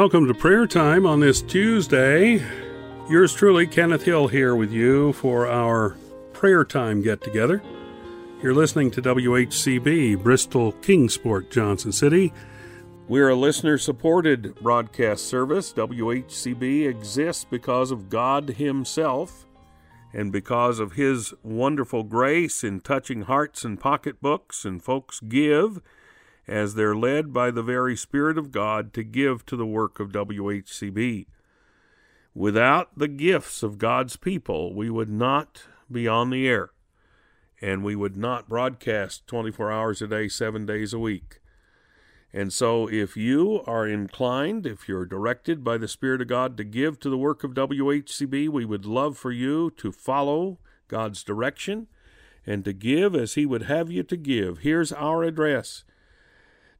welcome to prayer time on this Tuesday. Yours truly, Kenneth Hill, here with you for our prayer time get together. You're listening to WHCB, Bristol Kingsport, Johnson City. We're a listener supported broadcast service. WHCB exists because of God Himself and because of His wonderful grace in touching hearts and pocketbooks, and folks give as they're led by the very Spirit of God to give to the work of WHCB. Without the gifts of God's people, we would not be on the air, and we would not broadcast 24 hours a day, seven days a week. And so, if you are inclined, if you're directed by the Spirit of God to give to the work of WHCB, we would love for you to follow God's direction and to give as He would have you to give. Here's our address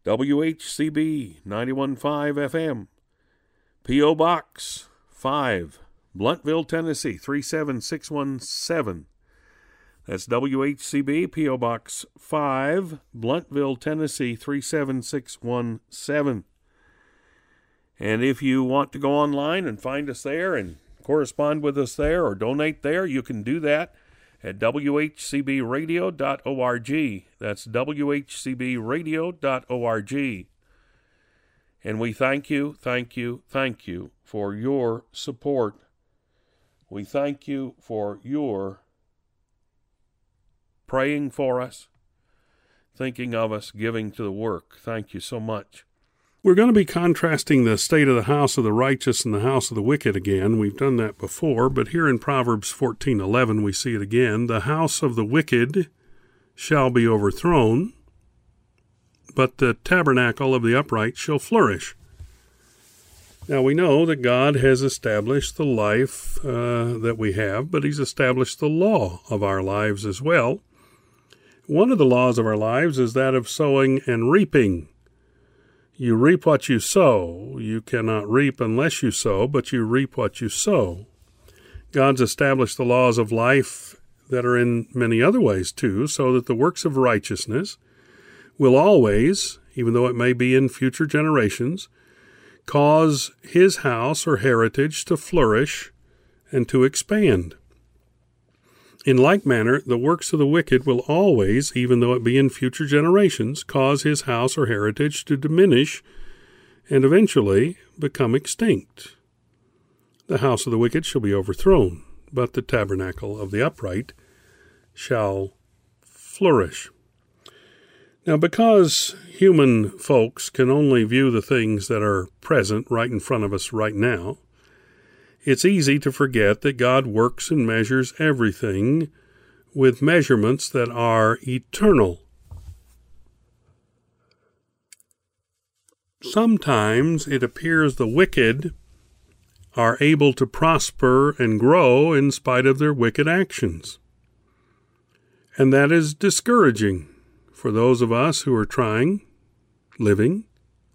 WHCB 915 FM, P.O. Box 5, Blountville, Tennessee 37617. That's WHCB, P.O. Box 5, Blountville, Tennessee 37617. And if you want to go online and find us there and correspond with us there or donate there, you can do that at WHCBradio.org. That's WHCBradio.org. And we thank you, thank you, thank you for your support. We thank you for your praying for us, thinking of us, giving to the work. Thank you so much. We're going to be contrasting the state of the house of the righteous and the house of the wicked again. We've done that before, but here in Proverbs 14:11 we see it again. The house of the wicked shall be overthrown, but the tabernacle of the upright shall flourish. Now we know that God has established the life uh, that we have, but He's established the law of our lives as well. One of the laws of our lives is that of sowing and reaping. You reap what you sow. You cannot reap unless you sow, but you reap what you sow. God's established the laws of life that are in many other ways too, so that the works of righteousness will always, even though it may be in future generations, cause his house or heritage to flourish and to expand. In like manner, the works of the wicked will always, even though it be in future generations, cause his house or heritage to diminish and eventually become extinct. The house of the wicked shall be overthrown, but the tabernacle of the upright shall flourish. Now, because human folks can only view the things that are present right in front of us right now, it's easy to forget that God works and measures everything with measurements that are eternal. Sometimes it appears the wicked are able to prosper and grow in spite of their wicked actions. And that is discouraging for those of us who are trying, living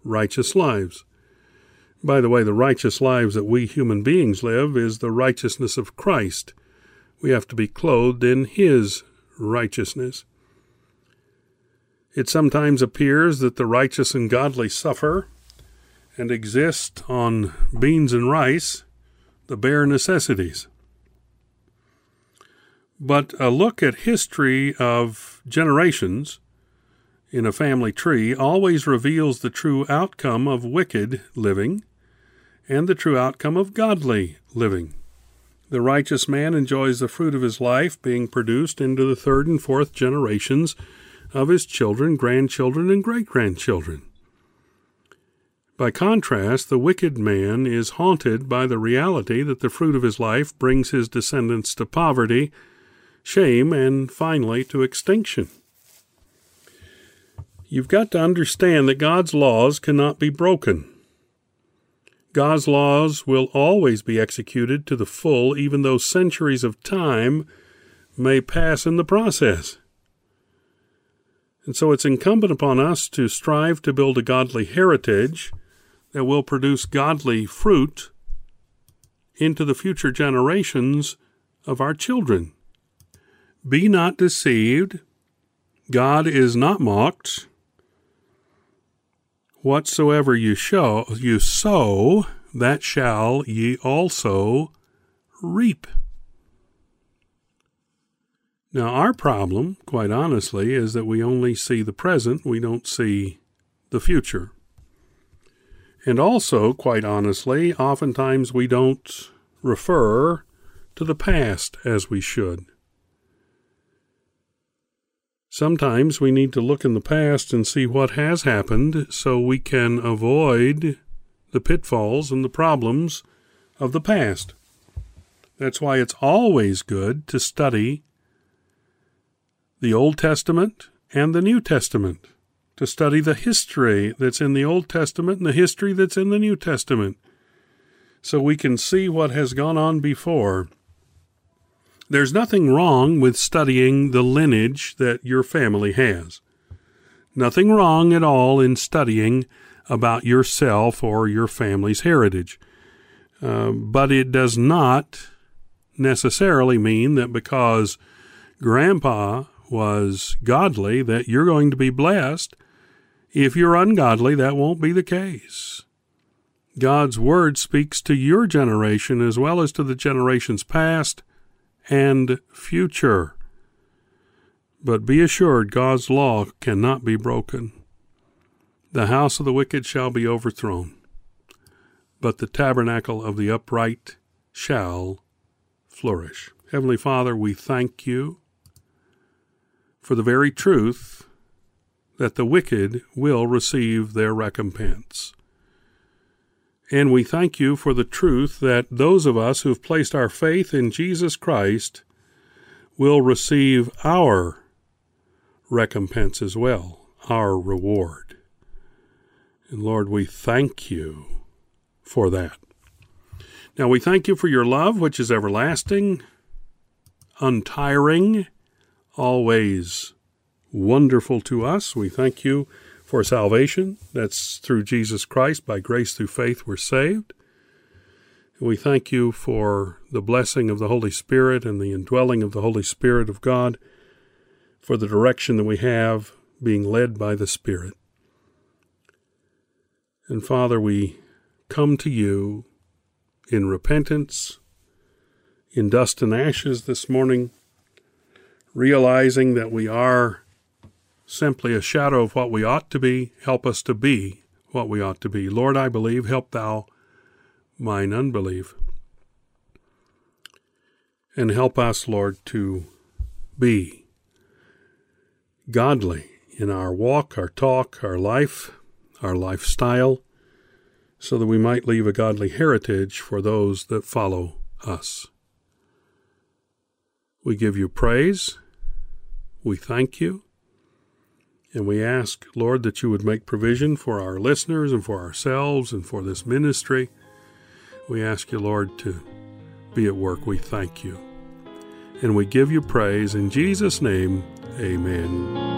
righteous lives. By the way, the righteous lives that we human beings live is the righteousness of Christ. We have to be clothed in His righteousness. It sometimes appears that the righteous and godly suffer and exist on beans and rice, the bare necessities. But a look at history of generations in a family tree always reveals the true outcome of wicked living and the true outcome of godly living. The righteous man enjoys the fruit of his life being produced into the third and fourth generations of his children, grandchildren, and great grandchildren. By contrast, the wicked man is haunted by the reality that the fruit of his life brings his descendants to poverty, shame, and finally to extinction. You've got to understand that God's laws cannot be broken. God's laws will always be executed to the full, even though centuries of time may pass in the process. And so it's incumbent upon us to strive to build a godly heritage that will produce godly fruit into the future generations of our children. Be not deceived. God is not mocked. Whatsoever you show you sow, that shall ye also reap. Now, our problem, quite honestly, is that we only see the present, we don't see the future. And also, quite honestly, oftentimes we don't refer to the past as we should. Sometimes we need to look in the past and see what has happened so we can avoid the pitfalls and the problems of the past. That's why it's always good to study the Old Testament and the New Testament, to study the history that's in the Old Testament and the history that's in the New Testament, so we can see what has gone on before. There's nothing wrong with studying the lineage that your family has. Nothing wrong at all in studying about yourself or your family's heritage. Uh, but it does not necessarily mean that because grandpa was godly that you're going to be blessed. If you're ungodly, that won't be the case. God's word speaks to your generation as well as to the generations past and future. But be assured God's law cannot be broken. The house of the wicked shall be overthrown, but the tabernacle of the upright shall flourish. Heavenly Father, we thank you for the very truth that the wicked will receive their recompense. And we thank you for the truth that those of us who have placed our faith in Jesus Christ will receive our recompense as well, our reward. And Lord, we thank you for that. Now we thank you for your love, which is everlasting, untiring, always wonderful to us. We thank you for salvation. That's through Jesus Christ. By grace through faith, we're saved. We thank you for the blessing of the Holy Spirit and the indwelling of the Holy Spirit of God, for the direction that we have being led by the Spirit. And Father, we come to you in repentance, in dust and ashes this morning realizing that we are simply a shadow of what we ought to be, help us to be what we ought to be. Lord, I believe, help thou mine unbelief. And help us, Lord, to be godly in our walk, our talk, our life, our lifestyle, so that we might leave a godly heritage for those that follow us. We give you praise we thank you. And we ask, Lord, that you would make provision for our listeners and for ourselves and for this ministry. We ask you, Lord, to be at work. We thank you. And we give you praise. In Jesus' name, amen.